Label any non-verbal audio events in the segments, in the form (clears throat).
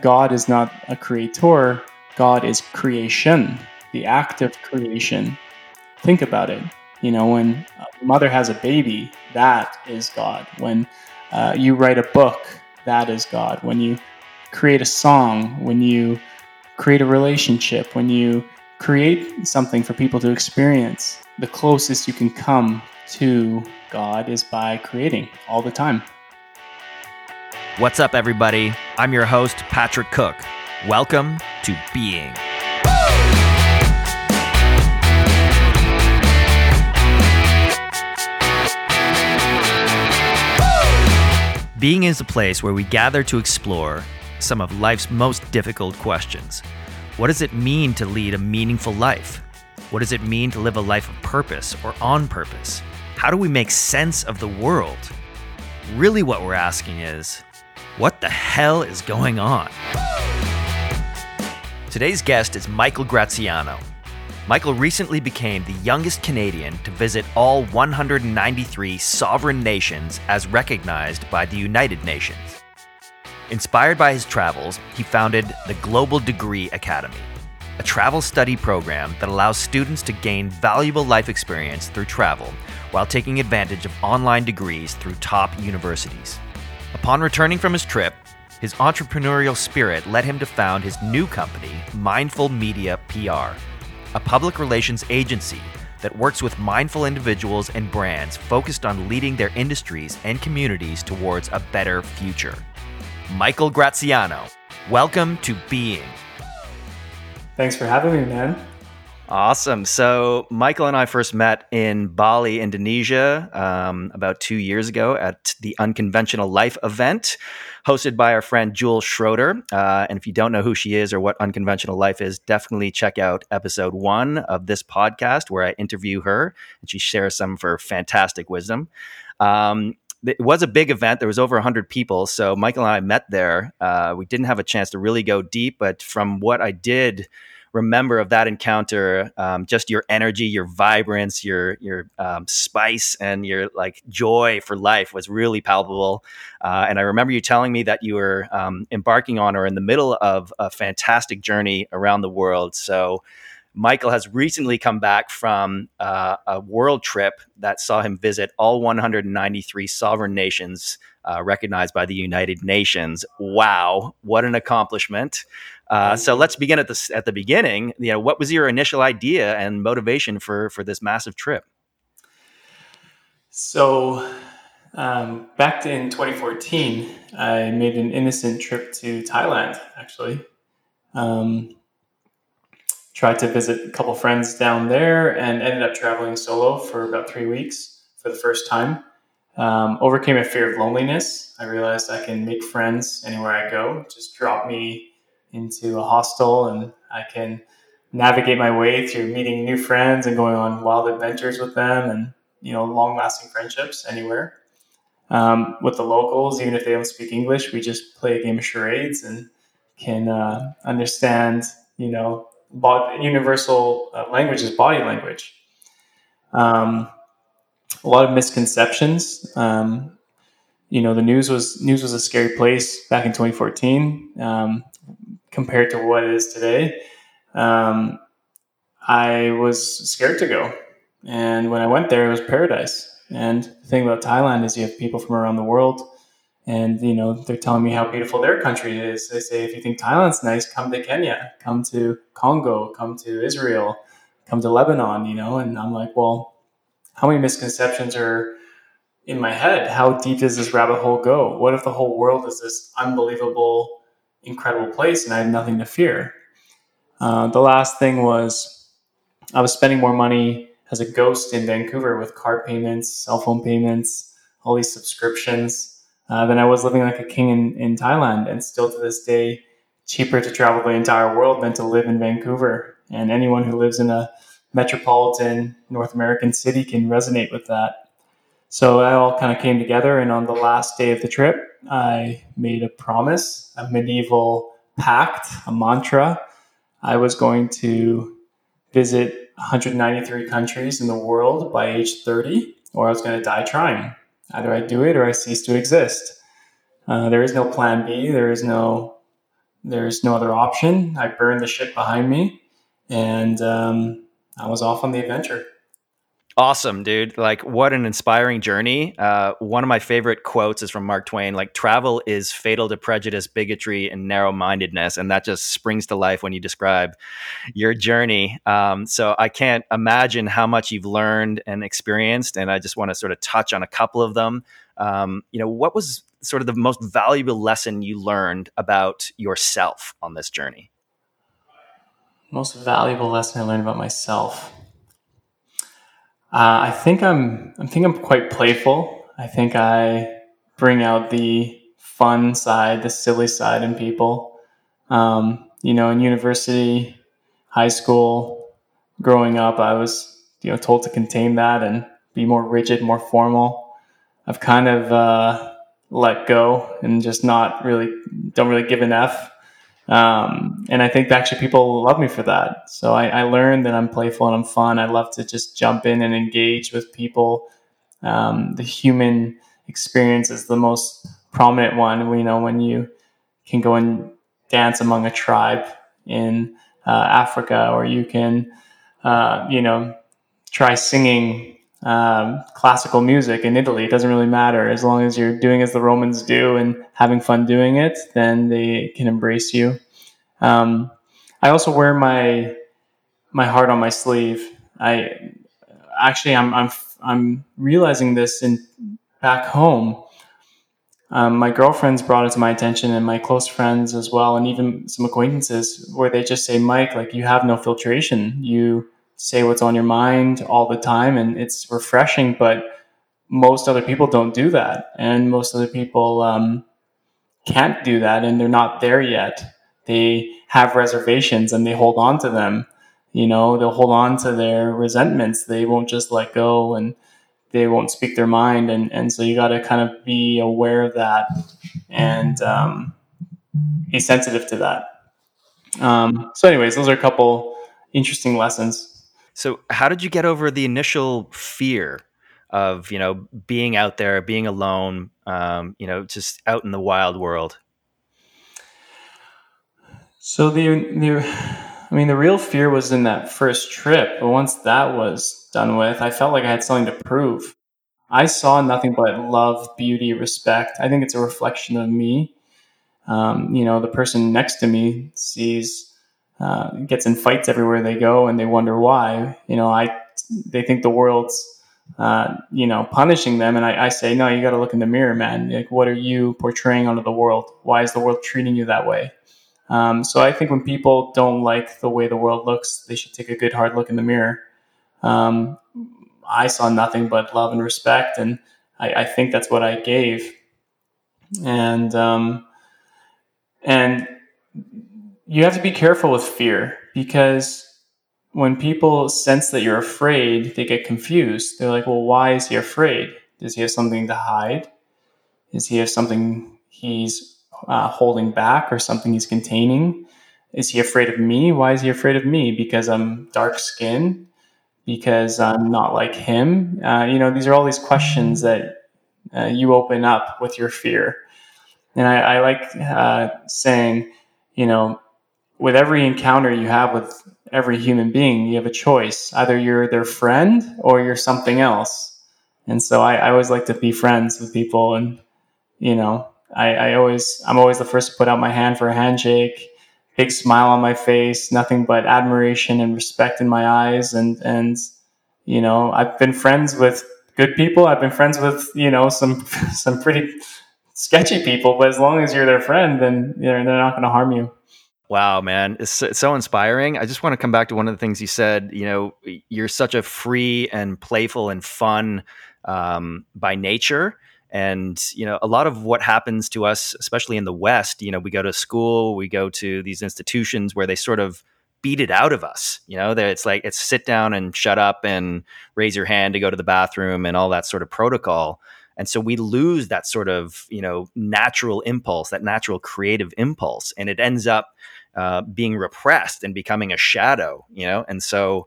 God is not a creator, God is creation, the act of creation. Think about it. You know, when a mother has a baby, that is God. When uh, you write a book, that is God. When you create a song, when you create a relationship, when you create something for people to experience, the closest you can come to God is by creating all the time. What's up, everybody? I'm your host, Patrick Cook. Welcome to Being. Being is a place where we gather to explore some of life's most difficult questions. What does it mean to lead a meaningful life? What does it mean to live a life of purpose or on purpose? How do we make sense of the world? Really, what we're asking is what the hell is going on? Today's guest is Michael Graziano. Michael recently became the youngest Canadian to visit all 193 sovereign nations as recognized by the United Nations. Inspired by his travels, he founded the Global Degree Academy, a travel study program that allows students to gain valuable life experience through travel while taking advantage of online degrees through top universities. Upon returning from his trip, his entrepreneurial spirit led him to found his new company, Mindful Media PR, a public relations agency that works with mindful individuals and brands focused on leading their industries and communities towards a better future. Michael Graziano, welcome to Being. Thanks for having me, man. Awesome. So, Michael and I first met in Bali, Indonesia, um, about two years ago at the Unconventional Life event, hosted by our friend Jules Schroeder. Uh, and if you don't know who she is or what Unconventional Life is, definitely check out episode one of this podcast where I interview her and she shares some of her fantastic wisdom. Um, it was a big event. There was over 100 people. So Michael and I met there. Uh, we didn't have a chance to really go deep, but from what I did remember of that encounter um, just your energy your vibrance your your um, spice and your like joy for life was really palpable. Uh, and i remember you telling me that you were um, embarking on or in the middle of a fantastic journey around the world. So Michael has recently come back from uh, a world trip that saw him visit all 193 sovereign nations uh, recognized by the United Nations. Wow, what an accomplishment! Uh, so let's begin at the at the beginning. You know, what was your initial idea and motivation for for this massive trip? So, um, back in 2014, I made an innocent trip to Thailand. Actually, um, tried to visit a couple friends down there, and ended up traveling solo for about three weeks for the first time. Um, overcame a fear of loneliness. I realized I can make friends anywhere I go. Just drop me into a hostel and I can navigate my way through meeting new friends and going on wild adventures with them and you know long lasting friendships anywhere um, with the locals even if they don't speak english we just play a game of charades and can uh, understand you know universal uh, language is body language um, a lot of misconceptions um, you know the news was news was a scary place back in 2014 um, compared to what it is today. Um, I was scared to go. And when I went there, it was paradise. And the thing about Thailand is you have people from around the world and you know they're telling me how beautiful their country is. They say if you think thailand's nice come to kenya come to congo come to israel come to lebanon you know? And i'm like well how many misconceptions are in my head? How deep does this rabbit hole go? What if the whole world is this unbelievable incredible place and I have nothing to fear. Uh, the last thing was I was spending more money as a ghost in Vancouver with card payments, cell phone payments, all these subscriptions uh, than I was living like a king in, in Thailand. And still to this day, cheaper to travel the entire world than to live in Vancouver. And anyone who lives in a metropolitan North American city can resonate with that. So that all kind of came together. And on the last day of the trip, I made a promise, a medieval pact, a mantra. I was going to visit 193 countries in the world by age 30, or I was going to die trying. Either I do it or I cease to exist. Uh, there is no plan B. There is no there's no other option. I burned the shit behind me, and um, I was off on the adventure. Awesome, dude. Like, what an inspiring journey. Uh, one of my favorite quotes is from Mark Twain like, travel is fatal to prejudice, bigotry, and narrow mindedness. And that just springs to life when you describe your journey. Um, so I can't imagine how much you've learned and experienced. And I just want to sort of touch on a couple of them. Um, you know, what was sort of the most valuable lesson you learned about yourself on this journey? Most valuable lesson I learned about myself. Uh, I think I'm. I think I'm quite playful. I think I bring out the fun side, the silly side in people. Um, you know, in university, high school, growing up, I was you know told to contain that and be more rigid, more formal. I've kind of uh, let go and just not really don't really give an f um, and I think actually people love me for that. So I, I, learned that I'm playful and I'm fun. I love to just jump in and engage with people. Um, the human experience is the most prominent one. We know when you can go and dance among a tribe in uh, Africa, or you can, uh, you know, try singing um, classical music in Italy. It doesn't really matter as long as you're doing as the Romans do and having fun doing it. Then they can embrace you. Um, I also wear my my heart on my sleeve. I actually I'm I'm I'm realizing this in back home. Um, my girlfriends brought it to my attention, and my close friends as well, and even some acquaintances, where they just say, "Mike, like you have no filtration. You say what's on your mind all the time and it's refreshing but most other people don't do that. And most other people um, can't do that and they're not there yet. They have reservations and they hold on to them. You know they'll hold on to their resentments. They won't just let go and they won't speak their mind. And, and so you got to kind of be aware of that and um, be sensitive to that. Um, so anyways those are a couple interesting lessons so, how did you get over the initial fear of you know being out there, being alone, um, you know, just out in the wild world? So the the I mean the real fear was in that first trip, but once that was done with, I felt like I had something to prove. I saw nothing but love, beauty, respect. I think it's a reflection of me. Um, you know, the person next to me sees uh, gets in fights everywhere they go, and they wonder why. You know, I they think the world's uh, you know punishing them, and I, I say, no, you got to look in the mirror, man. Like, what are you portraying onto the world? Why is the world treating you that way? Um, so I think when people don't like the way the world looks, they should take a good hard look in the mirror. Um, I saw nothing but love and respect, and I, I think that's what I gave. And um, and you have to be careful with fear because when people sense that you're afraid, they get confused. They're like, well, why is he afraid? Does he have something to hide? Is he have something he's uh, holding back or something he's containing? Is he afraid of me? Why is he afraid of me? Because I'm dark skinned? Because I'm not like him? Uh, you know, these are all these questions that uh, you open up with your fear. And I, I like uh, saying, you know, with every encounter you have with every human being, you have a choice. Either you're their friend or you're something else. And so I, I always like to be friends with people and you know, I, I always I'm always the first to put out my hand for a handshake, big smile on my face, nothing but admiration and respect in my eyes and and you know, I've been friends with good people. I've been friends with, you know, some (laughs) some pretty sketchy people, but as long as you're their friend, then you know, they're not going to harm you. Wow, man, it's, so inspiring. I just want to come back to one of the things you said. You know, you're such a free and playful and fun um, by nature. And, you know, a lot of what happens to us, especially in the West, you know, we go to school, we go to these institutions where they sort of beat it out of us. You know, that it's like, it's sit down and shut up and raise your hand to go to the bathroom and all that sort of protocol. And so we lose that sort of, you know, natural impulse, that natural creative impulse. And it ends up uh, being repressed and becoming a shadow, you know? And so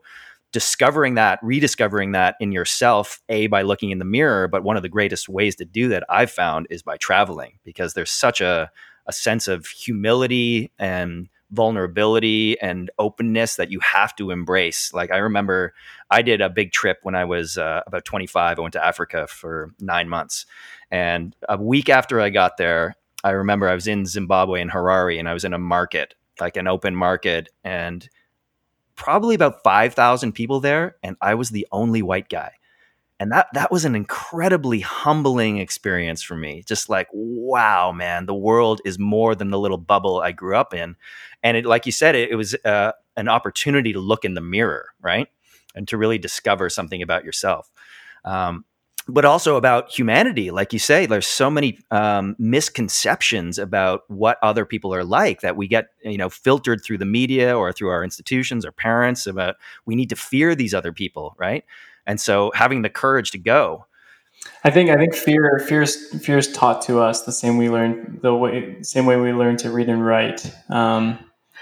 discovering that, rediscovering that in yourself, A, by looking in the mirror, but one of the greatest ways to do that I've found is by traveling because there's such a, a sense of humility and vulnerability and openness that you have to embrace. Like I remember I did a big trip when I was uh, about 25. I went to Africa for nine months. And a week after I got there, I remember I was in Zimbabwe in Harare and I was in a market, like an open market, and probably about 5,000 people there. And I was the only white guy. And that that was an incredibly humbling experience for me. Just like wow man the world is more than the little bubble i grew up in. And it like you said it, it was uh, an opportunity to look in the mirror right? And to really discover something about yourself. Um, but also about humanity like you say there's so many um, misconceptions about what other people are like that we get you know filtered through the media or through our institutions or parents about we need to fear these other people right and so having the courage to go. I think I think fear fear fear is taught to us the same we learn the way same way we learn to read and write. Um,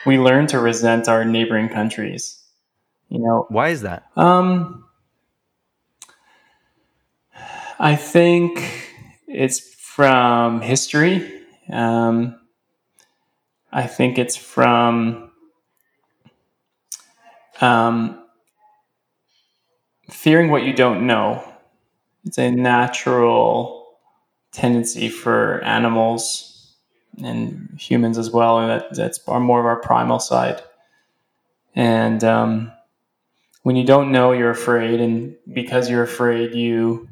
we learn to resent our neighboring countries. You know why is that? Um, I think it's from history. Um, I think it's from um, fearing what you don't know. It's a natural tendency for animals and humans as well, and that, that's more of our primal side. And um, when you don't know, you're afraid, and because you're afraid, you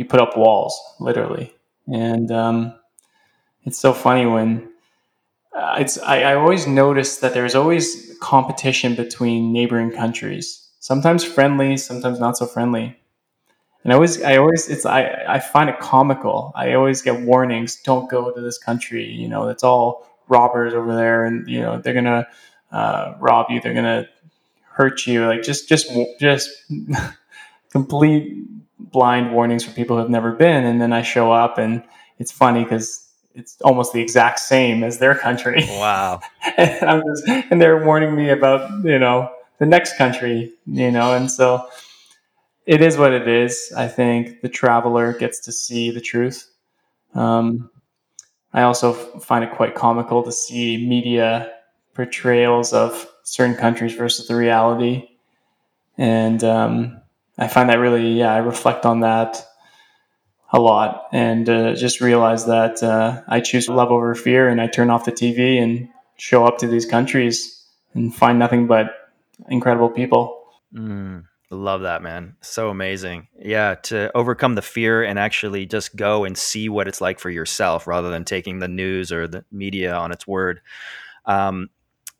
you put up walls, literally. And um, it's so funny when uh, it's I, I always notice that there's always competition between neighboring countries sometimes friendly, sometimes not so friendly. And I always, I always, it's, I, I find it comical. I always get warnings: don't go to this country. You know, it's all robbers over there, and you know they're gonna uh, rob you. They're gonna hurt you. Like just, just, just (laughs) complete blind warnings for people who have never been. And then I show up, and it's funny because it's almost the exact same as their country. (laughs) Wow. and I'm just, and they're warning me about you know the next country, you know, and so it is what it is. I think the traveler gets to see the truth. Um, I also find it quite comical to see media portrayals of certain countries versus the reality, and um, I find that really, yeah, I reflect on that a lot, and uh, just realize that uh, I choose love over fear, and I turn off the TV and show up to these countries and find nothing but incredible people. Mm, love that, man. So amazing. Yeah, to overcome the fear and actually just go and see what it's like for yourself rather than taking the news or the media on its word. Um,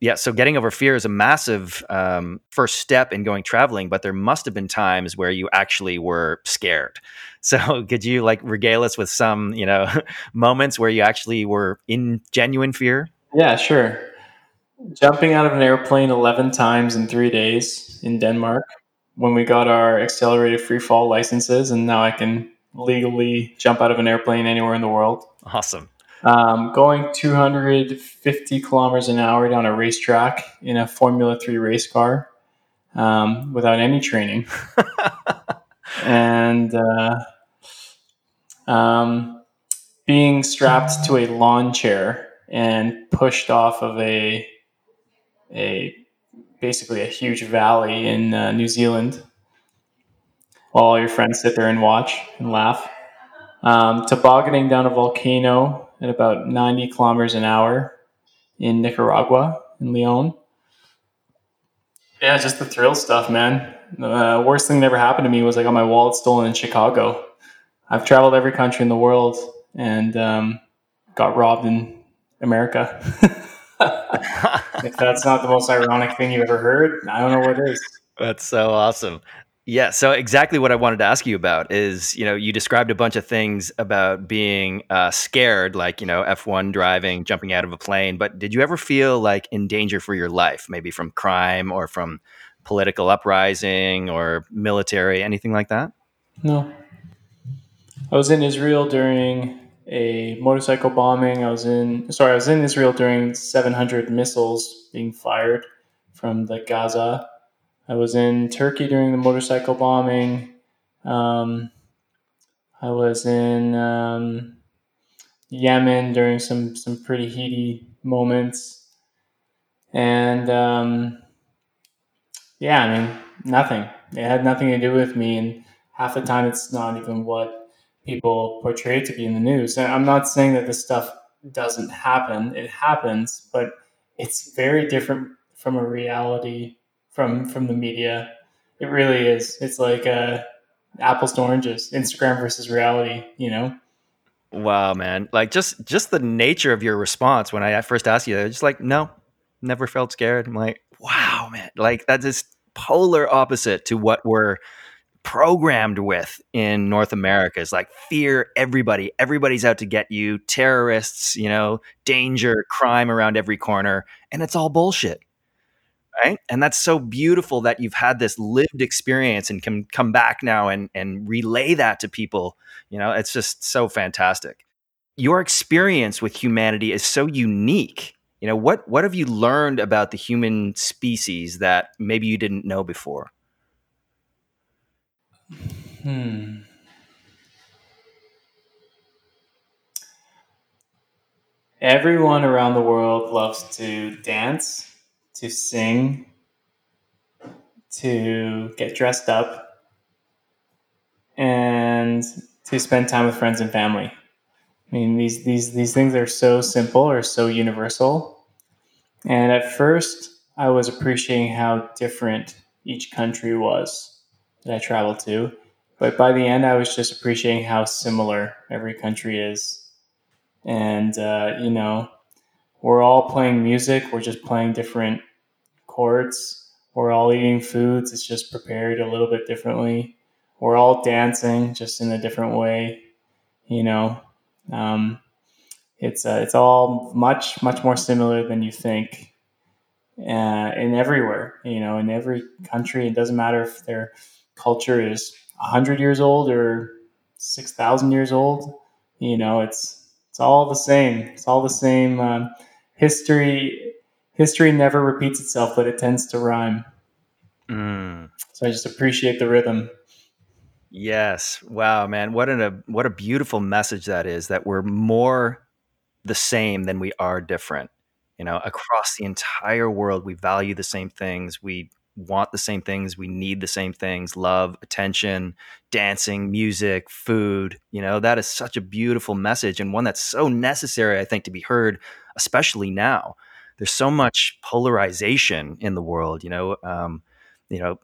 yeah, so getting over fear is a massive um, first step in going traveling, but there must have been times where you actually were scared. (laughs) So, could you like regale us with some, you know, (laughs) moments where you actually were in genuine fear? Yeah, sure jumping out of an airplane 11 times in three days in Denmark when we got our accelerated free fall licenses, and now I can legally jump out of an airplane anywhere in the world. Awesome. Um, going 250 kilometers an hour down a racetrack in a Formula Three race car um, without any training, (laughs) and uh, um, being strapped to a lawn chair and pushed off of a a basically a huge valley in uh, New Zealand while all your friends sit there and watch and laugh. Um, tobogganing down a volcano at about 90 kilometers an hour in Nicaragua, in Leon. Yeah, just the thrill stuff, man. The uh, worst thing that ever happened to me was I got my wallet stolen in Chicago. I've traveled every country in the world and um, got robbed in America. (laughs) if that's not the most ironic thing you've ever heard, I don't know what is. That's so awesome. Yeah, so exactly what I wanted to ask you about is, you know, you described a bunch of things about being uh, scared, like, you know, F1 driving, jumping out of a plane, but did you ever feel like in danger for your life, maybe from crime or from political uprising or military, anything like that? No. I was in Israel during a motorcycle bombing. I was in sorry, I was in Israel during 700 missiles being fired from the Gaza. I was in Turkey during the motorcycle bombing. Um, I was in um, Yemen during some some pretty heaty moments, and um, yeah, I mean nothing. It had nothing to do with me, and half the time it's not even what people portray it to be in the news. And I'm not saying that this stuff doesn't happen; it happens, but it's very different from a reality from from the media. It really is. It's like uh, apples to oranges, Instagram versus reality. You know. Wow, man! Like just just the nature of your response when I first asked you, just like, no, never felt scared. I'm like, wow, man! Like that is polar opposite to what we're programmed with in North America is like fear everybody. Everybody's out to get you, terrorists, you know, danger, crime around every corner, and it's all bullshit. Right? And that's so beautiful that you've had this lived experience and can come back now and and relay that to people. You know, it's just so fantastic. Your experience with humanity is so unique. You know, what what have you learned about the human species that maybe you didn't know before? Hmm. Everyone around the world loves to dance, to sing, to get dressed up, and to spend time with friends and family. I mean, these these these things are so simple or so universal. And at first, I was appreciating how different each country was that I traveled to. But by the end, I was just appreciating how similar every country is. And, uh, you know, we're all playing music, we're just playing different chords. We're all eating foods, it's just prepared a little bit differently. We're all dancing just in a different way, you know. Um, it's uh, it's all much much more similar than you think uh, in everywhere you know in every country it doesn't matter if they're culture is 100 years old or 6,000 years old. You know, it's it's all the same. It's all the same. Um, history history never repeats itself, but it tends to rhyme. Mm. So I just appreciate the rhythm. Yes. Wow, man. What an, a what a beautiful message that is that we're more the same than we are different. You know, across the entire world we value the same things. We want the same things, we need the same things love, attention, dancing, music, food. You know, that is such a beautiful message and one that's so necessary, I think, to be heard, especially now. There's so much polarization in the world, you know. Um, you know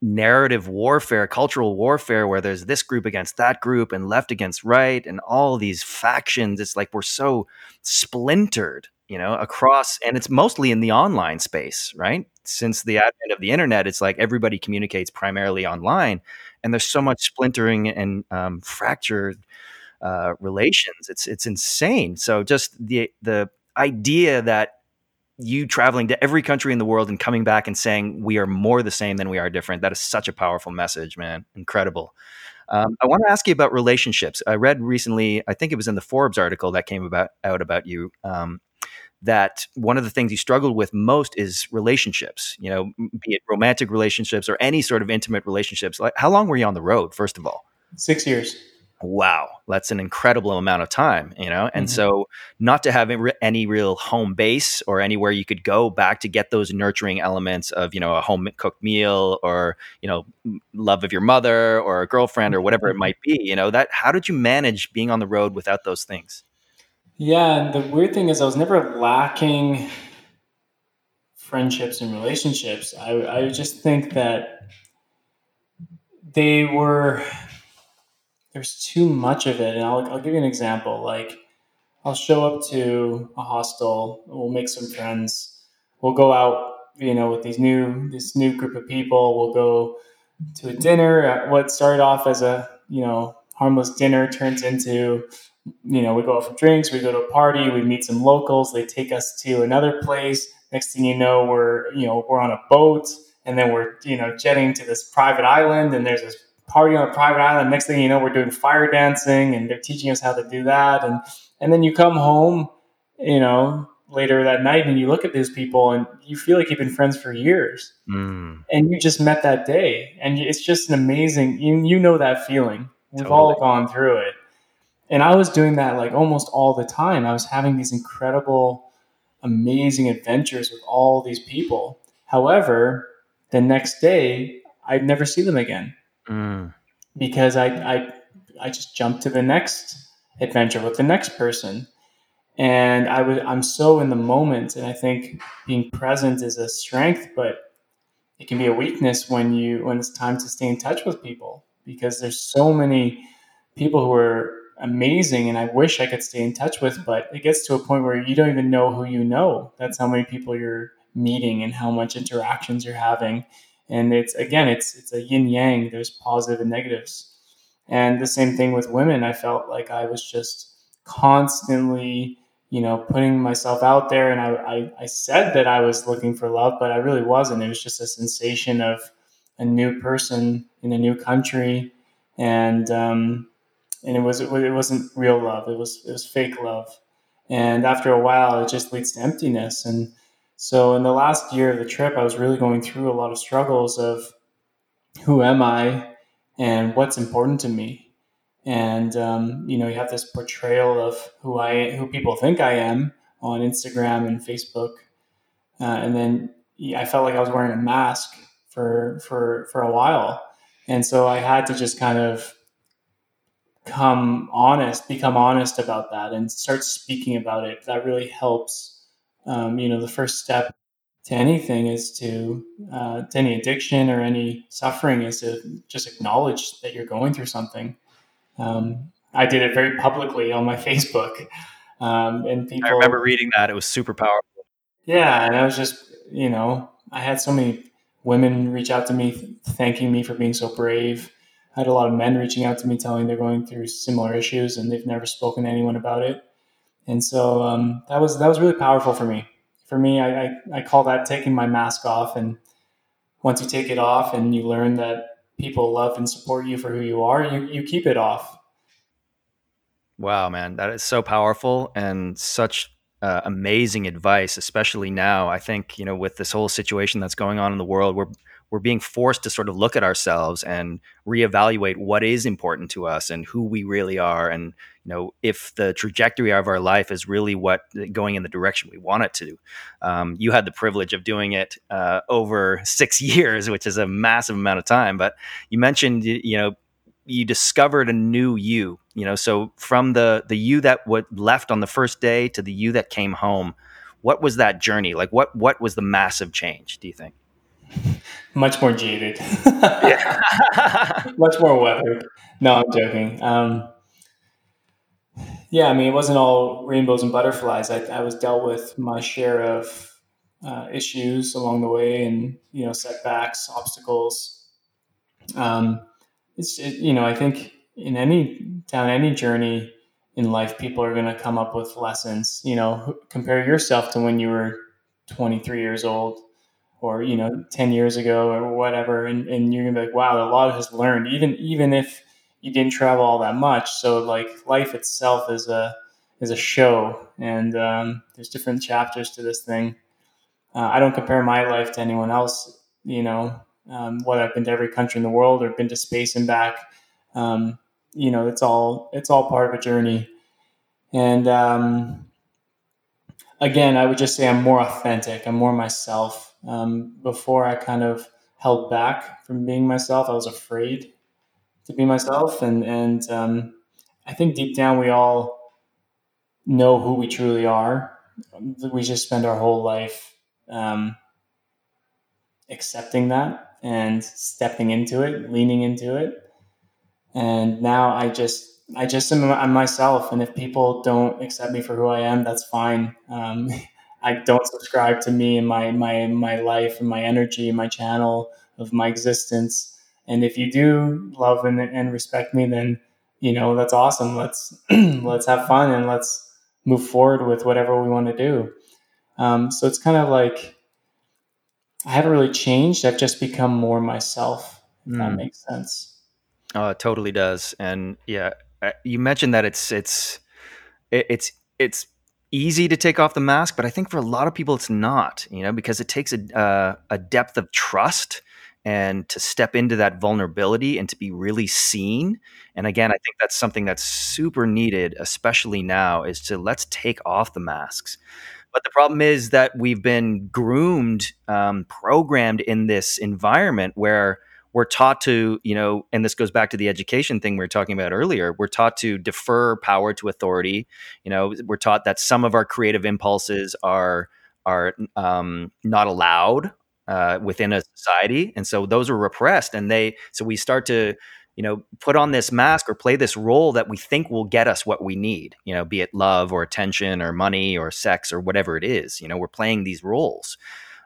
narrative warfare cultural warfare where there's this group against that group and left against right and all these factions it's like we're so splintered you know, across, and it's mostly in the online space, right? Since the advent of the internet, it's like everybody communicates primarily online, and there's so much splintering and um, fractured uh, relations. It's it's insane. So just the the idea that you traveling to every country in the world and coming back and saying we are more the same than we are different that is such a powerful message man incredible um, i want to ask you about relationships i read recently i think it was in the forbes article that came about out about you um, that one of the things you struggled with most is relationships, you know, be it romantic relationships or any sort of intimate relationships. Like, how long were you on the road, first of all? Six years. Wow, that's an incredible amount of time, you know? And mm-hmm. so, not to have any real home base or anywhere you could go back to get those nurturing elements of, you know, a home cooked meal or, you know, love of your mother or a girlfriend or whatever it mm-hmm. might be, you know, that how did you manage being on the road without those things? Yeah, and the weird thing is, I was never lacking friendships and relationships. I, I just think that they were there's too much of it, and I'll I'll give you an example. Like, I'll show up to a hostel, we'll make some friends, we'll go out, you know, with these new this new group of people. We'll go to a dinner. What started off as a you know harmless dinner turns into you know, we go out for drinks, we go to a party, we meet some locals, they take us to another place. Next thing you know, we're, you know, we're on a boat and then we're, you know, jetting to this private island and there's this party on a private island. Next thing you know, we're doing fire dancing and they're teaching us how to do that. And, and then you come home, you know, later that night and you look at these people and you feel like you've been friends for years mm. and you just met that day. And it's just an amazing, you, you know, that feeling. We've totally. all gone through it and I was doing that like almost all the time. I was having these incredible, amazing adventures with all these people. However, the next day, I'd never see them again mm. because I, I, I just jumped to the next adventure with the next person. And I was, I'm so in the moment. And I think being present is a strength, but it can be a weakness when you, when it's time to stay in touch with people because there's so many people who are amazing and I wish I could stay in touch with, but it gets to a point where you don't even know who you know. That's how many people you're meeting and how much interactions you're having. And it's again, it's it's a yin yang. There's positive and negatives. And the same thing with women. I felt like I was just constantly, you know, putting myself out there. And I, I, I said that I was looking for love, but I really wasn't. It was just a sensation of a new person in a new country. And um, and it was it wasn't real love. It was it was fake love, and after a while, it just leads to emptiness. And so, in the last year of the trip, I was really going through a lot of struggles of who am I and what's important to me. And um, you know, you have this portrayal of who I who people think I am on Instagram and Facebook, uh, and then I felt like I was wearing a mask for for for a while, and so I had to just kind of come honest, become honest about that, and start speaking about it. That really helps. Um, you know, the first step to anything is to uh, to any addiction or any suffering is to just acknowledge that you're going through something. Um, I did it very publicly on my (laughs) Facebook, um, and people. I remember reading that; it was super powerful. Yeah, and I was just, you know, I had so many women reach out to me, thanking me for being so brave I had a lot of men reaching out to me telling they're going through similar issues and they've never spoken to anyone about it. And so um, that was that was really powerful for me. For me, I, I, I call that taking my mask off. And once you take it off and you learn that people love and support you for who you are, you, you keep it off. Wow, man, that is so powerful and such uh, amazing advice, especially now. I think you know with this whole situation that's going on in the world, we're we're being forced to sort of look at ourselves and reevaluate what is important to us and who we really are. And you know if the trajectory of our life is really what going in the direction we want it to um, you had the privilege of doing it uh, over six (laughs) years which is a massive amount of time. But you mentioned you know you discovered a new you you know so from the the you that what left on the first day to the you that came home what was that journey? Like what what was the massive change do you think much more jaded, (laughs) much more weathered. No, I'm joking. Um, yeah, I mean, it wasn't all rainbows and butterflies. I, I was dealt with my share of uh, issues along the way, and you know, setbacks, obstacles. Um, it's it, you know, I think in any down any journey in life, people are going to come up with lessons. You know, compare yourself to when you were 23 years old or you know 10 years ago or whatever and, and you're gonna be like wow a lot has learned even even if you didn't travel all that much. So like life itself is a is a show and um, there's different chapters to this thing. Uh, i don't compare my life to anyone else you know um, whether i've been to every country in the world or been to space and back. Um, you know it's all it's all part of a journey. And um, again i would just say i'm more authentic. I'm more myself um, before I kind of held back from being myself. I was afraid to be myself, and and um, I think deep down we all know who we truly are. We just spend our whole life um, accepting that and stepping into it, leaning into it. And now I just I just am I'm myself, and if people don't accept me for who I am, that's fine. Um, (laughs) I don't subscribe to me and my my my life and my energy and my channel of my existence. And if you do love and, and respect me, then you know that's awesome. Let's (clears throat) let's have fun and let's move forward with whatever we want to do. Um, so it's kind of like I haven't really changed. I've just become more myself. If mm. that makes sense. Oh, it totally does. And yeah, you mentioned that it's it's it's it's easy to take off the mask, but I think for a lot of people it's not, you know, because it takes a uh, a depth of trust and to step into that vulnerability and to be really seen. And again, I think that's something that's super needed, especially now, is to let's take off the masks. But the problem is that we've been groomed, um, programmed in this environment where we're taught to, you know, and this goes back to the education thing we were talking about earlier. We're taught to defer power to authority. You know, we're taught that some of our creative impulses are are um, not allowed uh, within a society, and so those are repressed. And they so we start to you know put on this mask or play this role that we think will get us what we need. You know, be it love or attention or money or sex or whatever it is. You know, we're playing these roles.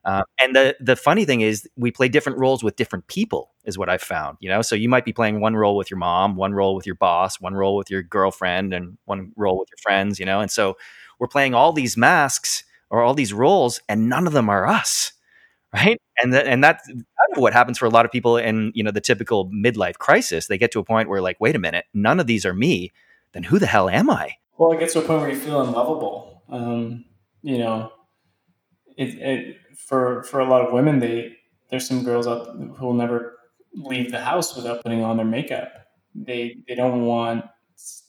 Uh, and the the funny thing is, we play different roles with different people, is what I've found. You know, so you might be playing one role with your mom, one role with your boss, one role with your girlfriend, and one role with your friends. You know, and so we're playing all these masks or all these roles, and none of them are us, right? And th- and that's kind of what happens for a lot of people in you know the typical midlife crisis. They get to a point where like, wait a minute, none of these are me. Then who the hell am I? Well, it gets to a point where you feel unlovable. Um, you know, it, it for for a lot of women, they there's some girls out who will never leave the house without putting on their makeup. They they don't want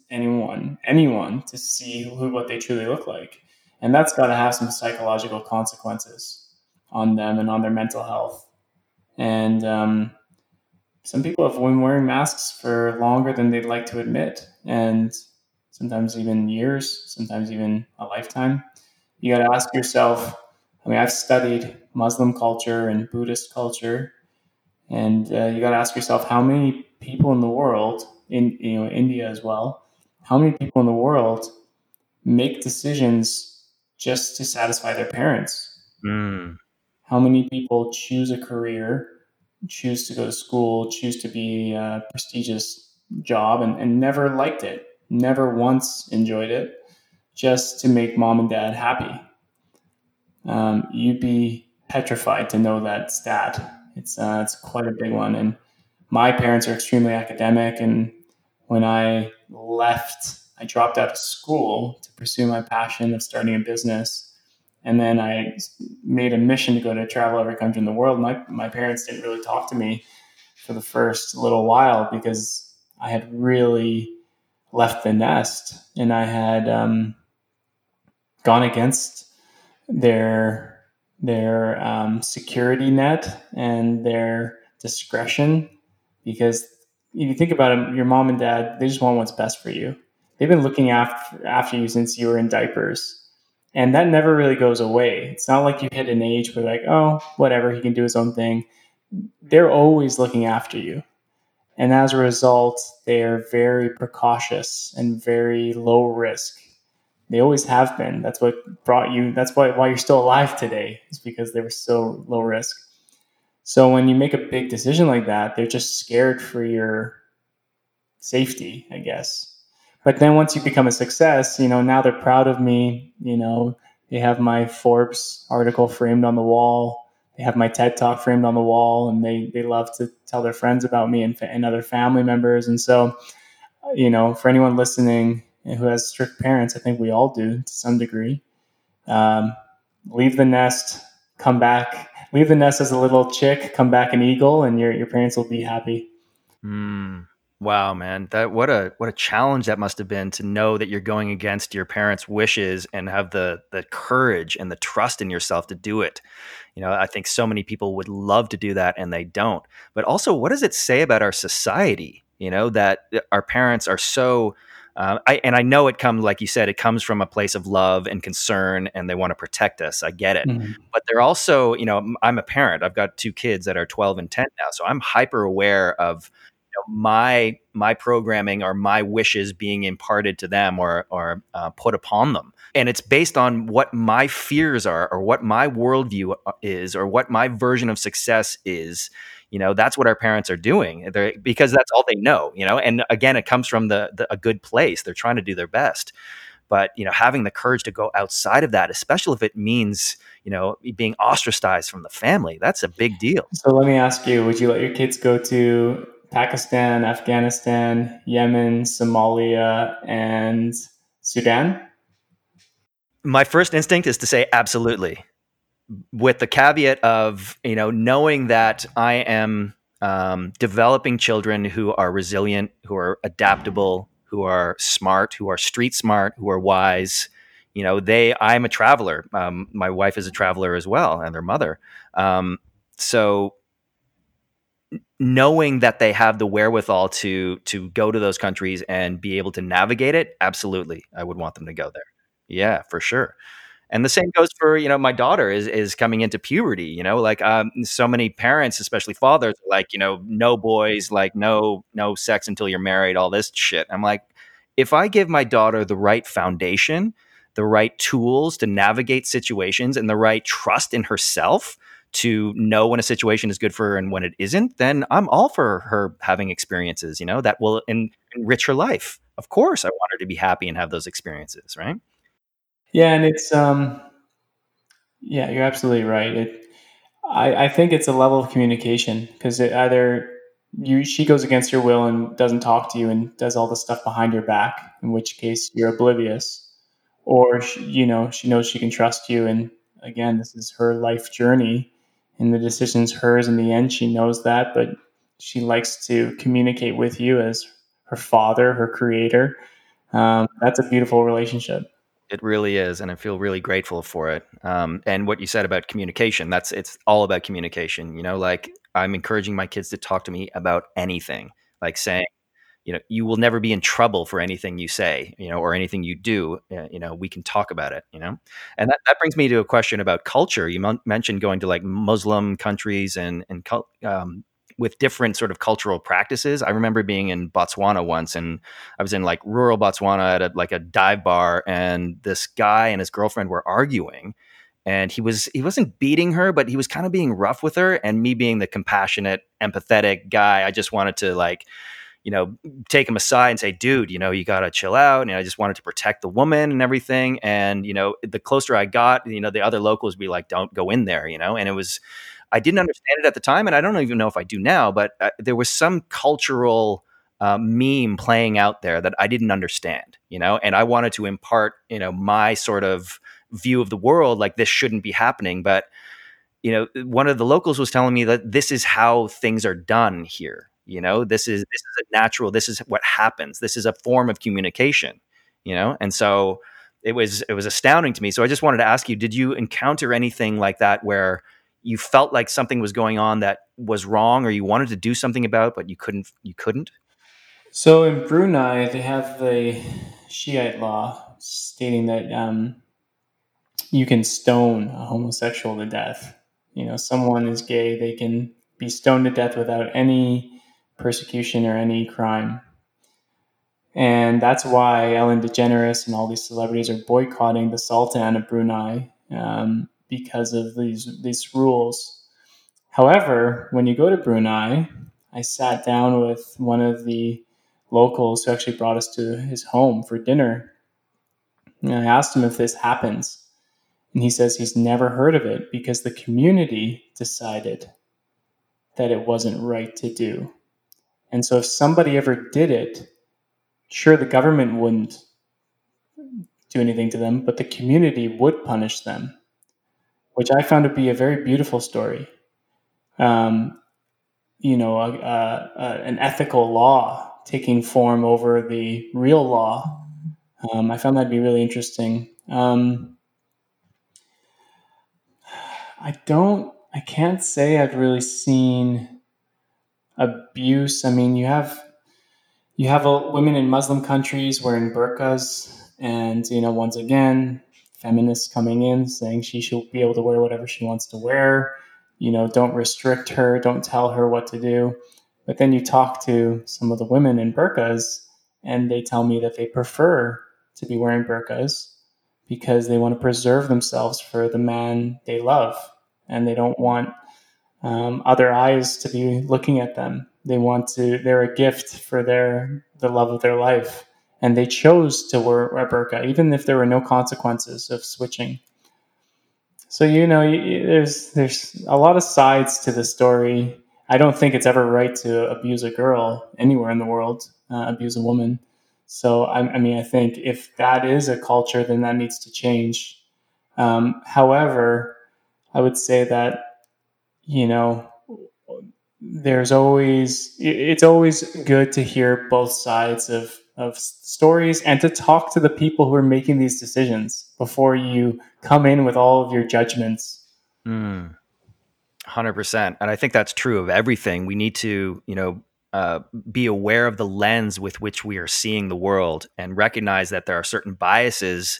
anyone anyone to see who what they truly look like, and that's got to have some psychological consequences on them and on their mental health. And um, some people have been wearing masks for longer than they'd like to admit, and sometimes even years, sometimes even a lifetime. You got to ask yourself I mean, I've studied Muslim culture and Buddhist culture, and uh, you got to ask yourself how many people in the world, in you know India as well, how many people in the world make decisions just to satisfy their parents? Mm. How many people choose a career, choose to go to school, choose to be a prestigious job, and, and never liked it, never once enjoyed it, just to make mom and dad happy? Um, you'd be petrified to know that stat. It's uh, it's quite a big one. And my parents are extremely academic, and when I left, I dropped out of school to pursue my passion of starting a business. And then I made a mission to go to travel every country in the world. My my parents didn't really talk to me for the first little while because I had really left the nest and I had um, gone against their their um, security net and their discretion because if you think about it, your mom and dad they just want what's best for you. They've been looking after after you since you were in diapers. And that never really goes away. It's not like you hit an age where like, oh, whatever, he can do his own thing. They're always looking after you. And as a result, they are very precautious and very low risk they always have been. That's what brought you. That's why why you're still alive today is because they were so low risk. So when you make a big decision like that, they're just scared for your safety, I guess. But then once you become a success, you know, now they're proud of me. You know, they have my Forbes article framed on the wall. They have my TED talk framed on the wall, and they they love to tell their friends about me and, and other family members. And so, you know, for anyone listening who has strict parents. I think we all do to some degree. Um, leave the nest, come back. Leave the nest as a little chick, come back an eagle, and your your parents will be happy. Mm, wow, man, that what a what a challenge that must have been to know that you're going against your parents' wishes and have the the courage and the trust in yourself to do it. You know, I think so many people would love to do that and they don't. But also, what does it say about our society? You know, that our parents are so uh, I, and I know it comes, like you said, it comes from a place of love and concern, and they want to protect us. I get it, mm-hmm. but they're also, you know, I'm a parent. I've got two kids that are 12 and 10 now, so I'm hyper aware of you know, my my programming or my wishes being imparted to them or or uh, put upon them, and it's based on what my fears are, or what my worldview uh, is, or what my version of success is you know that's what our parents are doing They're, because that's all they know you know and again it comes from the, the a good place they're trying to do their best. But you know having the courage to go outside of that especially if it means you know being ostracized from the family that's a big deal. So let me ask you would you let your kids go to pakistan afghanistan yemen somalia and sudan? My first instinct is to say absolutely with the caveat of you know knowing that I am um, developing children who are resilient, who are adaptable, who are smart, who are street smart, who are wise. You know, they. I'm a traveler. Um, my wife is a traveler as well, and their mother. Um, so knowing that they have the wherewithal to to go to those countries and be able to navigate it, absolutely, I would want them to go there. Yeah, for sure and the same goes for you know my daughter is is coming into puberty you know like um, so many parents especially fathers like you know no boys like no no sex until you're married all this shit. I'm like if i give my daughter the right foundation the right tools to navigate situations and the right trust in herself to know when a situation is good for her and when it isn't then i'm all for her having experiences you know that will enrich her life. Of course i want her to be happy and have those experiences right yeah, and it's um, yeah, you're absolutely right. It, I, I think it's a level of communication because it either you she goes against your will and doesn't talk to you and does all the stuff behind your back, in which case you're oblivious, or she, you know she knows she can trust you, and again, this is her life journey, and the decision's hers in the end. She knows that, but she likes to communicate with you as her father, her creator. Um, that's a beautiful relationship. It really is, and I feel really grateful for it. Um, and what you said about communication, that's it's all about communication. You know, like I'm encouraging my kids to talk to me about anything, like saying, you know, you will never be in trouble for anything you say, you know, or anything you do. Uh, you know, we can talk about it. You know, and that, that brings me to a question about culture. You m- mentioned going to like Muslim countries and and um, with different sort of cultural practices. I remember being in Botswana once, and I was in like rural Botswana at a, like a dive bar, and this guy and his girlfriend were arguing, and he was he wasn't beating her, but he was kind of being rough with her. And me being the compassionate, empathetic guy, I just wanted to like. You know, take him aside and say, "Dude, you know, you gotta chill out." And I just wanted to protect the woman and everything. And you know, the closer I got, you know, the other locals be like, "Don't go in there," you know. And it was, I didn't understand it at the time, and I don't even know if I do now. But uh, there was some cultural uh, meme playing out there that I didn't understand, you know, and I wanted to impart, you know, my sort of view of the world, like this shouldn't be happening. But you know, one of the locals was telling me that this is how things are done here. You know, this is this is a natural. This is what happens. This is a form of communication. You know, and so it was it was astounding to me. So I just wanted to ask you: Did you encounter anything like that where you felt like something was going on that was wrong or you wanted to do something about but you couldn't you couldn't? So in brunei they have the sharia law stating that um, you can stone a homosexual to death. You know someone is gay they can be stoned to death without any persecution or any crime. And that's why ellen degeneres and all these celebrities are boycotting the sultan of brunei um, because of these these rules. However, when you go to Brunei, I sat down with one of the locals who actually brought us to his home for dinner. And I asked him if this happens. And he says he's never heard of it because the community decided that it wasn't right to do. And so if somebody ever did it, sure, the government wouldn't do anything to them, but the community would punish them which I found to be a very beautiful story. Um, you know, a, a, a, an ethical law taking form over the real law. Um, I found that to be really interesting. Um, I don't, I can't say I've really seen abuse. I mean, you have you have women in Muslim countries wearing burqas, and you know, once again, feminists coming in saying she should be able to wear whatever she wants to wear. You know, don't restrict her, don't tell her what to do. But then you talk to some of the women in burqas, and they tell me that they prefer to be wearing burqas because they want to preserve themselves for the man they love, and they don't want um, other eyes to be looking at them. They want to; they're a gift for their the love of their life and they chose to wear a burqa, even if there were no consequences of switching. So you know, there's there's a lot of sides to the story. I don't think it's ever right to abuse a girl anywhere in the world, uh, abuse a woman. So I, I, mean, I think if that is a culture, then that needs to change. Um, however, I would say that, you know, there's always, it's always good to hear both sides of, of stories and to talk to the people who are making these decisions before you come in with all of your judgments. Mm. 100% and i think that's true of everything we need to you know uh, be aware of the lens with which we are seeing the world and recognize that there are certain biases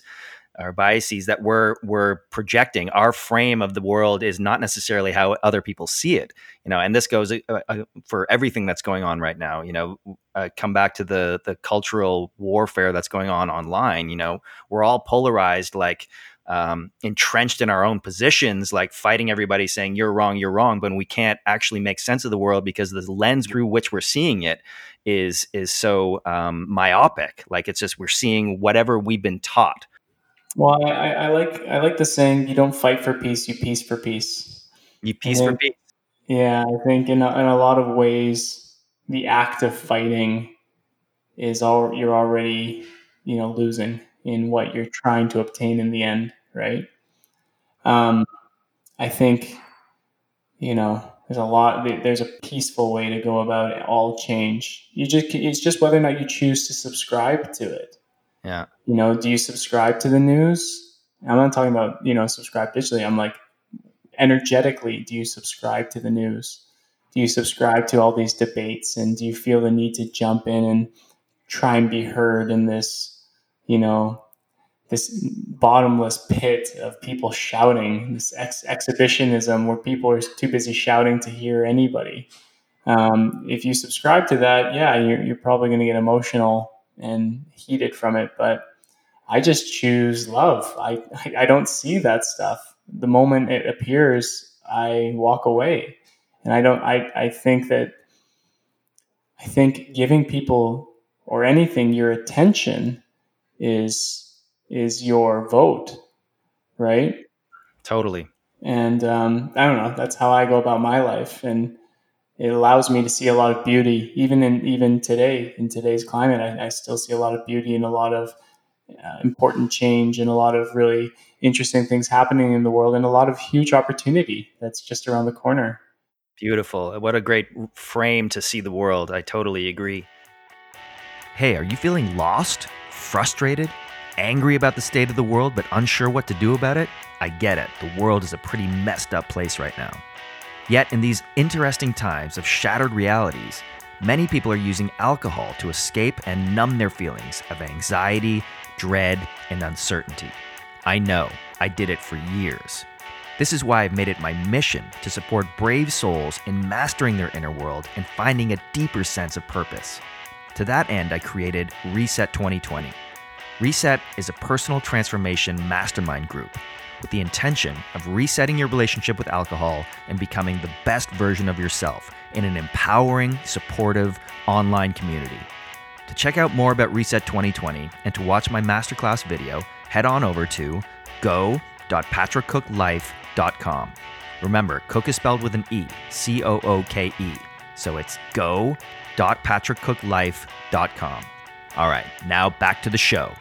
or biases that we're we're projecting our frame of the world is not necessarily how other people see it you know and this goes uh, uh, for everything that's going on right now you know uh, come back to the the cultural warfare that's going on online you know we're all polarized like um, entrenched in our own positions, like fighting everybody saying you're wrong, you're wrong, but we can't actually make sense of the world because the lens through which we're seeing it is is so um, myopic. Like it's just we're seeing whatever we've been taught. Well, I, I like I like the saying, "You don't fight for peace, you peace for peace." You peace for peace. Yeah, I think in a, in a lot of ways, the act of fighting is all you're already you know losing in what you're trying to obtain in the end, right? Um, I think, you know, there's a lot. There's a peaceful way to go about all change. You just it's just whether or not you choose to subscribe to it. Yeah. You know, do you subscribe to the news? I'm not talking about you know subscribe digitally. I'm like energetically. Do you subscribe to the news? Do you subscribe to all these debates? And do you feel the need to jump in and try and be heard in this you know, this bottomless pit of people shouting, this ex- exhibitionism where people are too busy shouting to hear anybody. Um, if you subscribe to that, yeah, you're, you're probably going to get emotional and heated from it. But I just choose love. I, I, (laughs) I don't see that stuff. The moment it appears, I walk away. And I don't, I, I think that, I think giving people or anything your attention is is your vote, right? Totally. And um, I don't know. That's how I go about my life, and it allows me to see a lot of beauty, even in even today in today's climate. I, I still see a lot of beauty and a lot of uh, important change and a lot of really interesting things happening in the world and a lot of huge opportunity that's just around the corner. Beautiful. What a great frame to see the world. I totally agree. Hey, are you feeling lost? frustrated, angry about the state of the world, but unsure what to do about it? I get it. The world is a pretty messed up place right now. Yet, in these interesting times of shattered realities, many people are using alcohol to escape and numb their feelings of anxiety, dread, and uncertainty. I know, I did it for years. This is why I've made it my mission to support brave souls in mastering their inner world and finding a deeper sense of purpose. To that end, I created Reset 2020 Reset is a personal transformation mastermind group with the intention of resetting your relationship with alcohol and becoming the best version of yourself in an empowering, supportive online community. To check out more about Reset 2020 and to watch my masterclass video, head on over to go.patrickcookelife.com. Remember, Cooke is spelled with an E, C O O K E. So it's go.patrickcookelife.com. All right, now back to the show.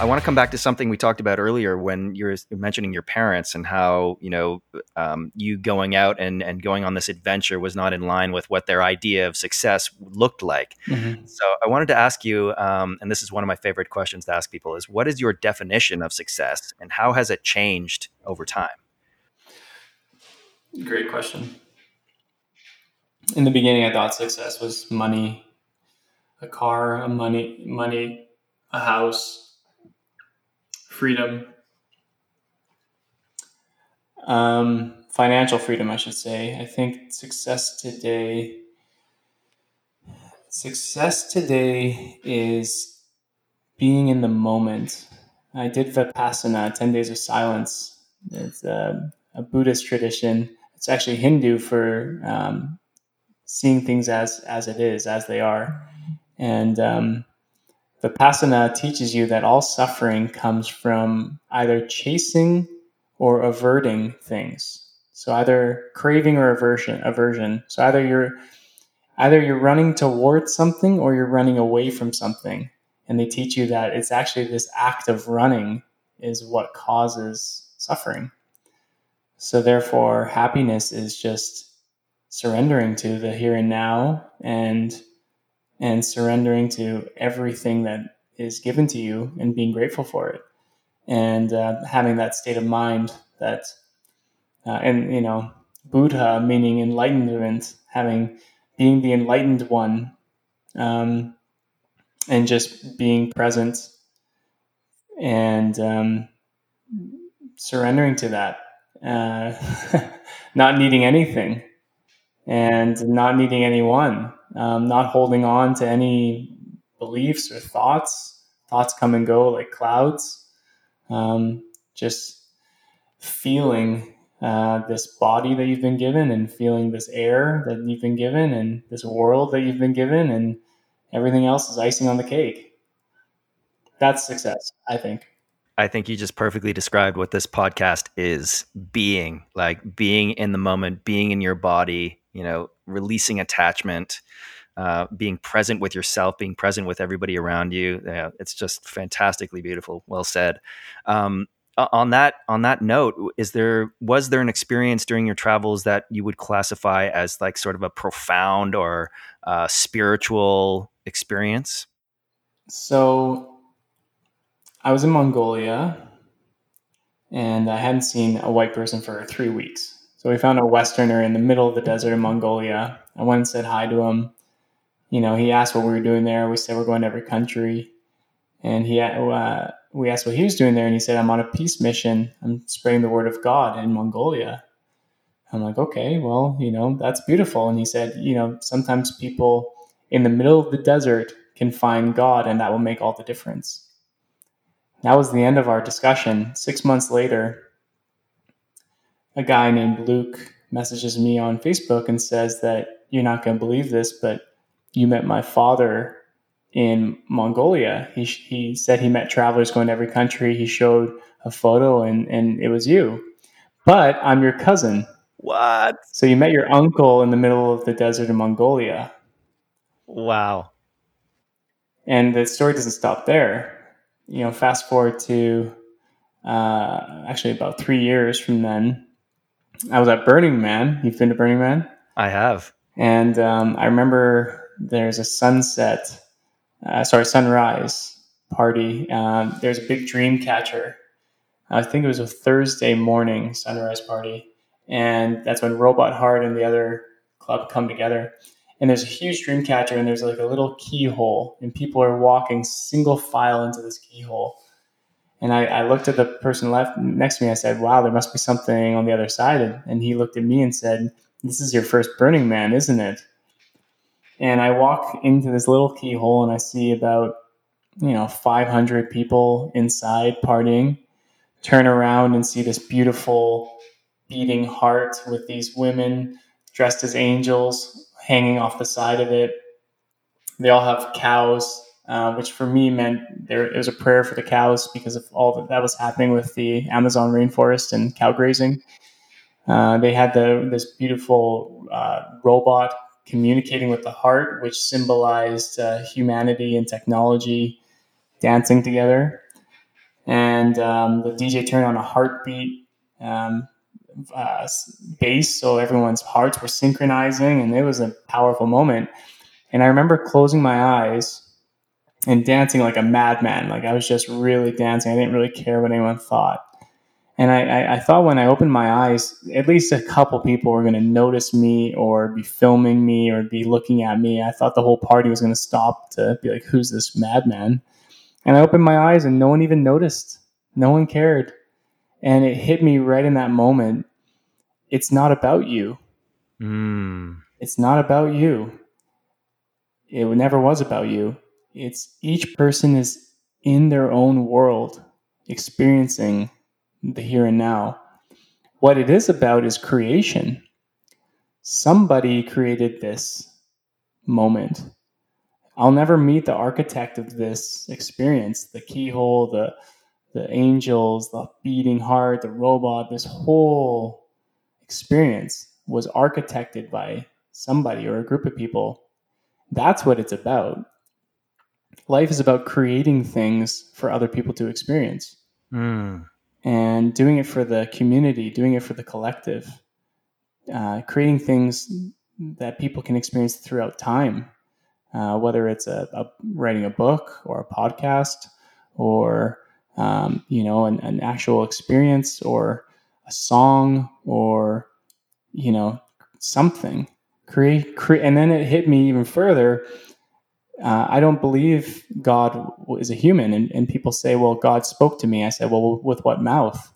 I want to come back to something we talked about earlier when you were mentioning your parents and how you know um, you going out and and going on this adventure was not in line with what their idea of success looked like. Mm-hmm. So I wanted to ask you, um, and this is one of my favorite questions to ask people: is what is your definition of success, and how has it changed over time? Great question. In the beginning, I thought success was money, a car, a money, money, a house freedom, um, financial freedom, I should say. I think success today, success today is being in the moment. I did Vipassana, 10 days of silence. It's a, a Buddhist tradition. It's actually Hindu for um, seeing things as, as it is, as they are. And um, Vipassana teaches you that all suffering comes from either chasing or averting things. So either craving or aversion, aversion. So either you're either you're running towards something or you're running away from something. and they teach you that it's actually this act of running is what causes suffering. So therefore, happiness is just surrendering to the here and now and and surrendering to everything that is given to you and being grateful for it. And uh, having that state of mind that uh, and you know buddha meaning enlightenment having being the enlightened one um, and just being present and um, surrendering to that uh, (laughs) not needing anything and not needing anyone um, not holding on to any beliefs or thoughts. Thoughts come and go like clouds. Um, just feeling uh, this body that you've been given and feeling this air that you've been given and this world that you've been given and everything else is icing on the cake. That's success i think. I think you just perfectly described what this podcast is being like being in the moment, being in your body, you know, releasing attachment, uh, being present with yourself, being present with everybody around you. Yeah, it's just fantastically beautiful. Well said. Um, on that on that note, is there was there an experience during your travels that you would classify as like sort of a profound or uh, spiritual experience? So I was in Mongolia and I hadn't seen a white person for three weeks. So we found a Westerner in the middle of the desert in Mongolia. I went and said hi to him. You know, he asked what we were doing there. We said we're going to every country. And he, uh, we asked what he was doing there, and he said, I'm on a peace mission. I'm spreading the word of God in Mongolia. I'm like, okay, well, you know, that's beautiful. And he said, you know, sometimes people in the middle of the desert can find God, and that will make all the difference. That was the end of our discussion. Six months later, a guy named Luke messages me on Facebook and says that you're not going to believe this, but you met my father in Mongolia. He, he said he met travelers going to every country. He showed a photo and, and it was you. But I'm your cousin. What? So you met your uncle in the middle of the desert in Mongolia. Wow. And the story doesn't stop there you know, fast forward to uh, actually about three years from then, I was at Burning Man. You've been to Burning Man? I have. And um, I remember there's a sunset, uh, sorry, sunrise party. Um, there's a big dream catcher. I think it was a Thursday morning sunrise party. And that's when Robot Heart and the other club come together and there's a huge dream catcher and there's like a little keyhole and people are walking single file into this keyhole and I, I, looked at the person left next to me. I said wow there must be something on the other side. And he looked at me and said this is your first burning man isn't it? And i walk into this little keyhole and i see about you know 500 people inside partying turn around and see this beautiful beating heart with these women dressed as angels hanging off the side of it. They all have cows, uh, which for me meant there it was a prayer for the cows because of all that, that was happening with the Amazon rainforest and cow grazing. Uh, they had the this beautiful uh, robot communicating with the heart, which symbolized uh, humanity and technology dancing together. And um, the DJ turned on a heartbeat um, uh, bass, so everyone's hearts were synchronizing, and it was a powerful moment. And I remember closing my eyes and dancing like a madman. Like I was just really dancing. I didn't really care what anyone thought. And I, I, I thought when I opened my eyes, at least a couple people were going to notice me or be filming me or be looking at me. I thought the whole party was going to stop to be like, who's this madman? And I opened my eyes and no one even noticed. No one cared. And it hit me right in that moment. It's not about you. Mm. It's not about you. It never was about you. It's each person is in their own world, experiencing the here and now. What it is about is creation. Somebody created this moment. I'll never meet the architect of this experience, the keyhole, the the angels, the beating heart, the robot, this whole experience was architected by somebody or a group of people. That's what it's about. Life is about creating things for other people to experience Mm. and doing it for the community, doing it for the collective, uh, creating things that people can experience throughout time, uh, whether it's a, a, writing a book or a podcast or um, you know an, an actual experience or a song or you know something create, create and then it hit me even further uh, I don't believe God is a human. And, and, people say, well, God spoke to me. I said, well, with what mouth?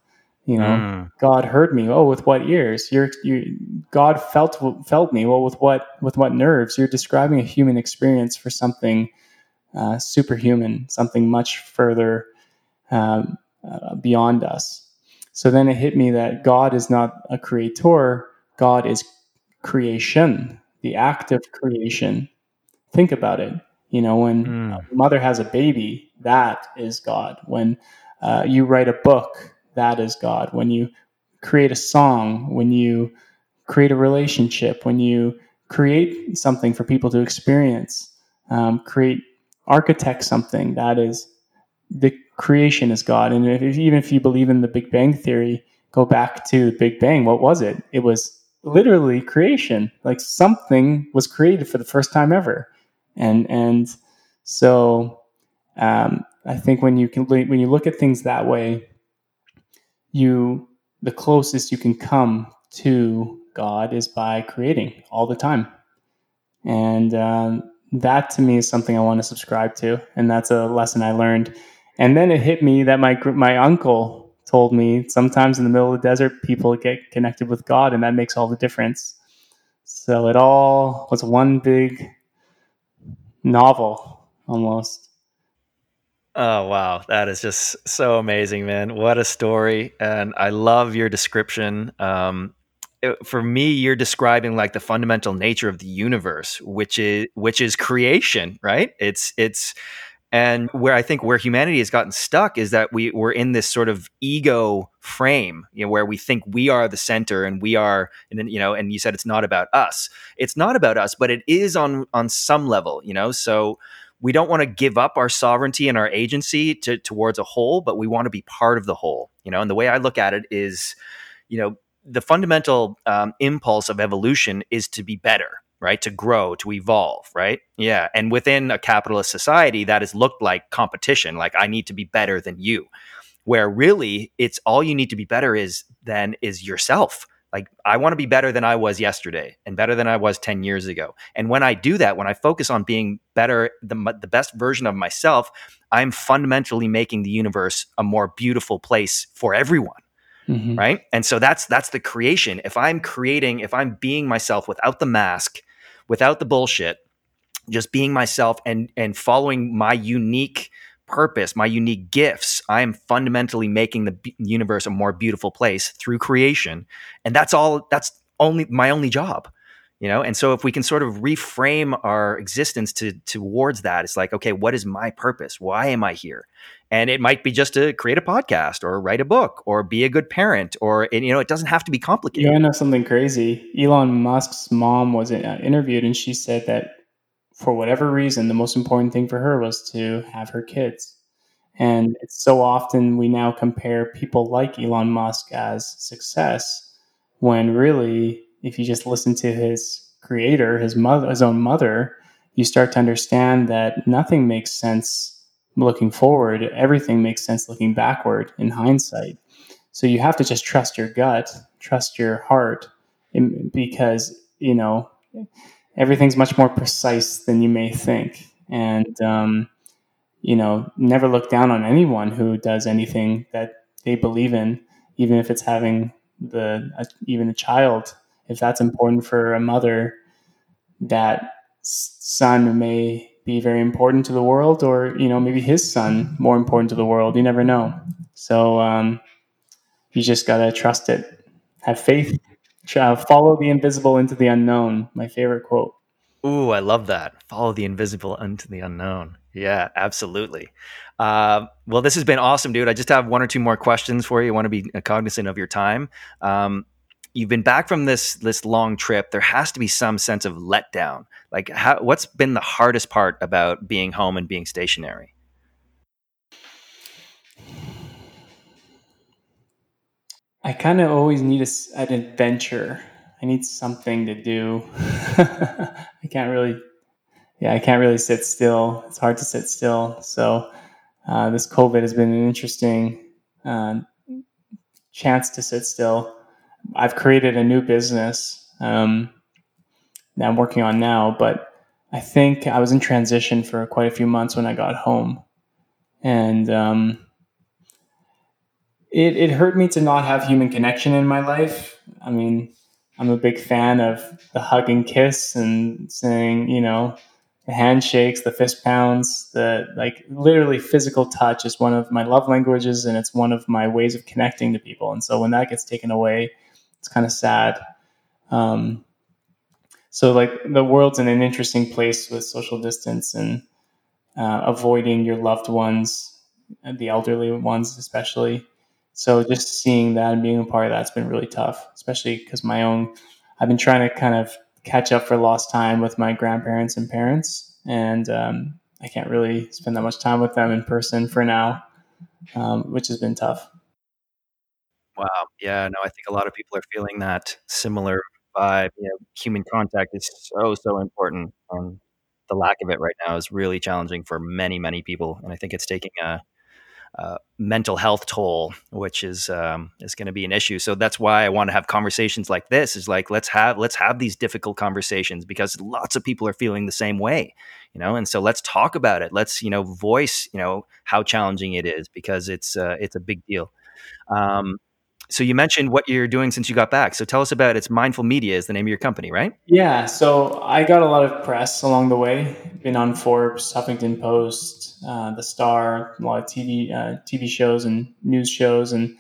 You know, mm. God heard me. Oh, with what ears? You're, you, God felt felt me. Well, with what with what nerves? You're describing a human experience for something uh, superhuman, something much further um, uh, beyond us. So then it hit me that God is not a creator. God is creation, the act of creation. Think about it. You know, when mm. a mother has a baby, that is God. When uh, you write a book, that is God. When you create a song, when you create a relationship, when you create something for people to experience, um, create, architect something, that is the creation is God. And if, even if you believe in the Big Bang Theory, go back to the Big Bang. What was it? It was literally creation. Like something was created for the first time ever and and so um, I think when you can when you look at things that way, you the closest you can come to God is by creating all the time, and um, that to me is something I want to subscribe to, and that's a lesson I learned. And then it hit me that my my uncle told me sometimes in the middle of the desert people get connected with God, and that makes all the difference. So it all was one big novel almost. Oh wow, that is just so amazing, man! What a story, and I love your description. Um, it, for me, you're describing like the fundamental nature of the universe, which is which is creation, right? It's it's and where I think where humanity has gotten stuck is that we we're in this sort of ego frame, you know, where we think we are the center and we are, and then, you know, and you said it's not about us. It's not about us, but it is on on some level, you know. So we don't want to give up our sovereignty and our agency to, towards a whole, but we want to be part of the whole, you know. And the way I look at it is, you know, the fundamental um, impulse of evolution is to be better right? To grow, to evolve, right? Yeah. And within a capitalist society, that has looked like competition, like I need to be better than you. Where really it's all you need to be better is then is yourself. Like I want to be better than I was yesterday and better than I was 10 years ago. And when I do that, when I focus on being better, the, the best version of myself, I'm fundamentally making the universe a more beautiful place for everyone. Mm-hmm. right and so that's that's the creation if i'm creating if i'm being myself without the mask without the bullshit, just being myself and and following my unique purpose, my unique gifts, I am fundamentally making the b- universe a more beautiful place through creation. And that's all that's only my only job. You know, and so if we can sort of reframe our existence to towards that, it's like, okay, what is my purpose? Why am I here? And it might be just to create a podcast or write a book or be a good parent or, and, you know, it doesn't have to be complicated. I know something crazy. Elon Musk's mom was uh, interviewed and she said that for whatever reason, the most important thing for her was to have her kids. And it's so often we now compare people like Elon Musk as success when really, if you just listen to his creator, his mother, his own mother, you start to understand that nothing makes sense looking forward, everything makes sense looking backward in hindsight. So you have to just trust your gut, trust your heart, because you know everything's much more precise than you may think, and um, you know never look down on anyone who does anything that they believe in, even if it's having the uh, even a child. If that's important for a mother, that son may be very important to the world, or you know maybe his son more important to the world. You never know. So um, you just gotta trust it, have faith, follow the invisible into the unknown. My favorite quote. Ooh, I love that. Follow the invisible into the unknown. Yeah, absolutely. Uh, well, this has been awesome, dude. I just have one or two more questions for you. I want to be cognizant of your time. Um, you've been back from this this long trip. There has to be some sense of letdown. Like, how, what's been the hardest part about being home and being stationary? I kind of always need a, an adventure. I need something to do. (laughs) I can't really, yeah, I can't really sit still. It's hard to sit still. So uh, this COVID has been an interesting uh, chance to sit still. I've created a new business um, that I'm working on now, but I think I was in transition for quite a few months when I got home, and um, it it hurt me to not have human connection in my life. I mean, I'm a big fan of the hug and kiss and saying, you know, the handshakes, the fist pounds, the like literally physical touch is one of my love languages and it's one of my ways of connecting to people. And so when that gets taken away, it's kind of sad. Um, so like the world's in an interesting place with social distance and uh, avoiding your loved ones, the elderly ones especially. So just seeing that and being a part of that's been really tough, especially because my own, I've been trying to kind of catch up for lost time with my grandparents and parents, and um, I can't really spend that much time with them in person for now, um, which has been tough. Wow. Yeah. No, I think a lot of people are feeling that similar vibe. You know, human contact is so so important, and the lack of it right now is really challenging for many many people. And I think it's taking a uh, mental health toll, which is um, is going to be an issue. So that's why I want to have conversations like this. Is like let's have let's have these difficult conversations because lots of people are feeling the same way, you know. And so let's talk about it. Let's you know voice you know how challenging it is because it's uh, it's a big deal. Um, so you mentioned what you're doing since you got back. So tell us about. It's Mindful Media is the name of your company, right? Yeah. So I got a lot of press along the way. Been on Forbes, Huffington Post, uh, The Star, a lot of TV uh, TV shows and news shows, and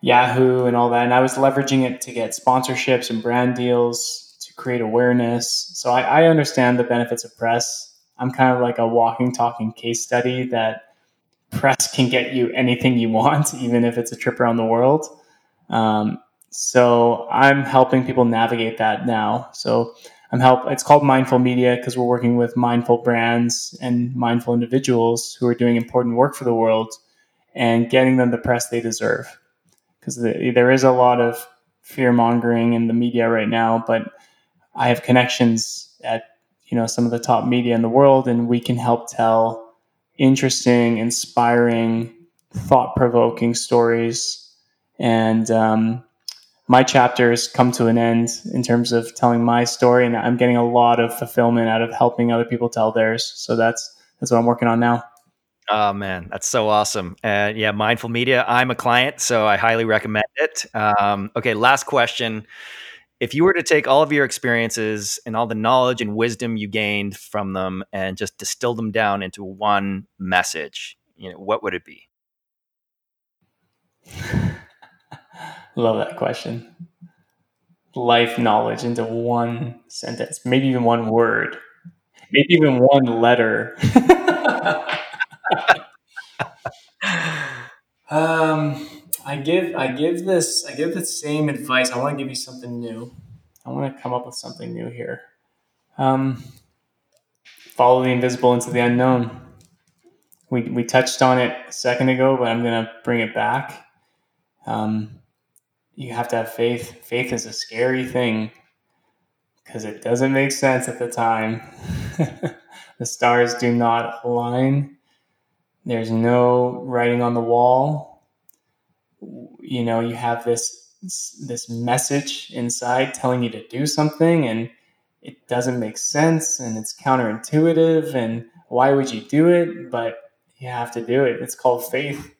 Yahoo and all that. And I was leveraging it to get sponsorships and brand deals to create awareness. So I, I understand the benefits of press. I'm kind of like a walking, talking case study that press can get you anything you want, (laughs) even if it's a trip around the world. Um, so I'm helping people navigate that now. So I'm help. It's called Mindful Media because we're working with mindful brands and mindful individuals who are doing important work for the world and getting them the press they deserve. Because the, there is a lot of fear mongering in the media right now, but I have connections at you know some of the top media in the world, and we can help tell interesting, inspiring, thought provoking stories. And um, my chapters come to an end in terms of telling my story, and I'm getting a lot of fulfillment out of helping other people tell theirs. So that's that's what I'm working on now. Oh man, that's so awesome! And yeah, mindful media. I'm a client, so I highly recommend it. Um, okay, last question if you were to take all of your experiences and all the knowledge and wisdom you gained from them and just distill them down into one message, you know, what would it be? (sighs) Love that question. Life knowledge into one sentence, maybe even one word, maybe even one letter. (laughs) (laughs) um, I give I give this I give the same advice. I want to give you something new. I want to come up with something new here. Um, follow the invisible into the unknown. We we touched on it a second ago, but I'm gonna bring it back. Um, you have to have faith. Faith is a scary thing because it doesn't make sense at the time. (laughs) the stars do not align. There's no writing on the wall you know you have this this message inside telling you to do something and it doesn't make sense and it's counterintuitive and why would you do it? But you have to do it. It's called faith.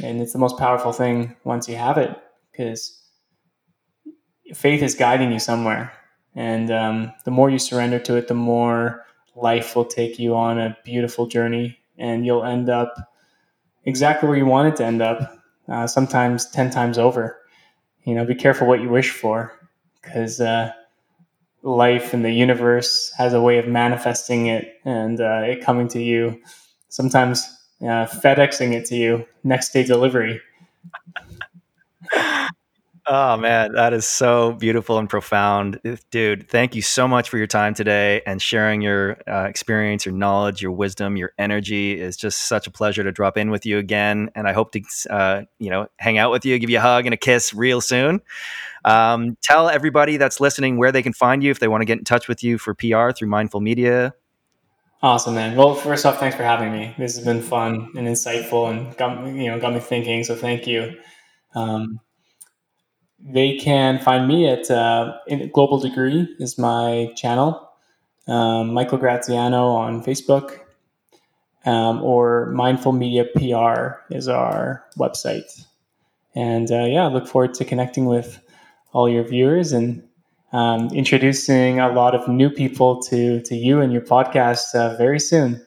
And it's the most powerful thing once you have it because faith is guiding you somewhere. And um, the more you surrender to it the more life will take you on a beautiful journey and you'll end up exactly where you want it to end up uh, sometimes 10 times over. You know, be careful what you wish for because uh, life and the universe has a way of manifesting it and uh, it coming to you. Sometimes uh, FedExing it to you next day delivery. Oh man, that is so beautiful and profound, dude. Thank you so much for your time today and sharing your uh, experience, your knowledge, your wisdom, your energy. is just such a pleasure to drop in with you again, and I hope to, uh, you know, hang out with you, give you a hug and a kiss real soon. Um, tell everybody that's listening where they can find you if they want to get in touch with you for PR through Mindful Media. Awesome, man. Well, first off, thanks for having me. This has been fun and insightful, and got you know got me thinking. So thank you. Um, they can find me at uh, Global Degree is my channel. Um, Michael Graziano on Facebook, um, or Mindful Media PR is our website. And uh, yeah, I look forward to connecting with all your viewers and um, introducing a lot of new people to to you and your podcast uh, very soon.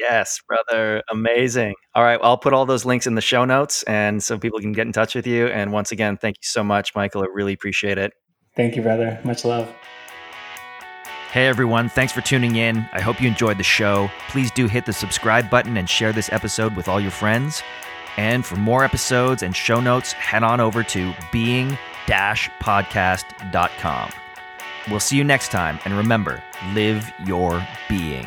Yes, brother. Amazing. All right. Well, I'll put all those links in the show notes and so people can get in touch with you. And once again, thank you so much, Michael. I really appreciate it. Thank you, brother. Much love. Hey everyone, thanks for tuning in. I hope you enjoyed the show. Please do hit the subscribe button and share this episode with all your friends. And for more episodes and show notes, head on over to being podcast.com. We'll see you next time, and remember live your being.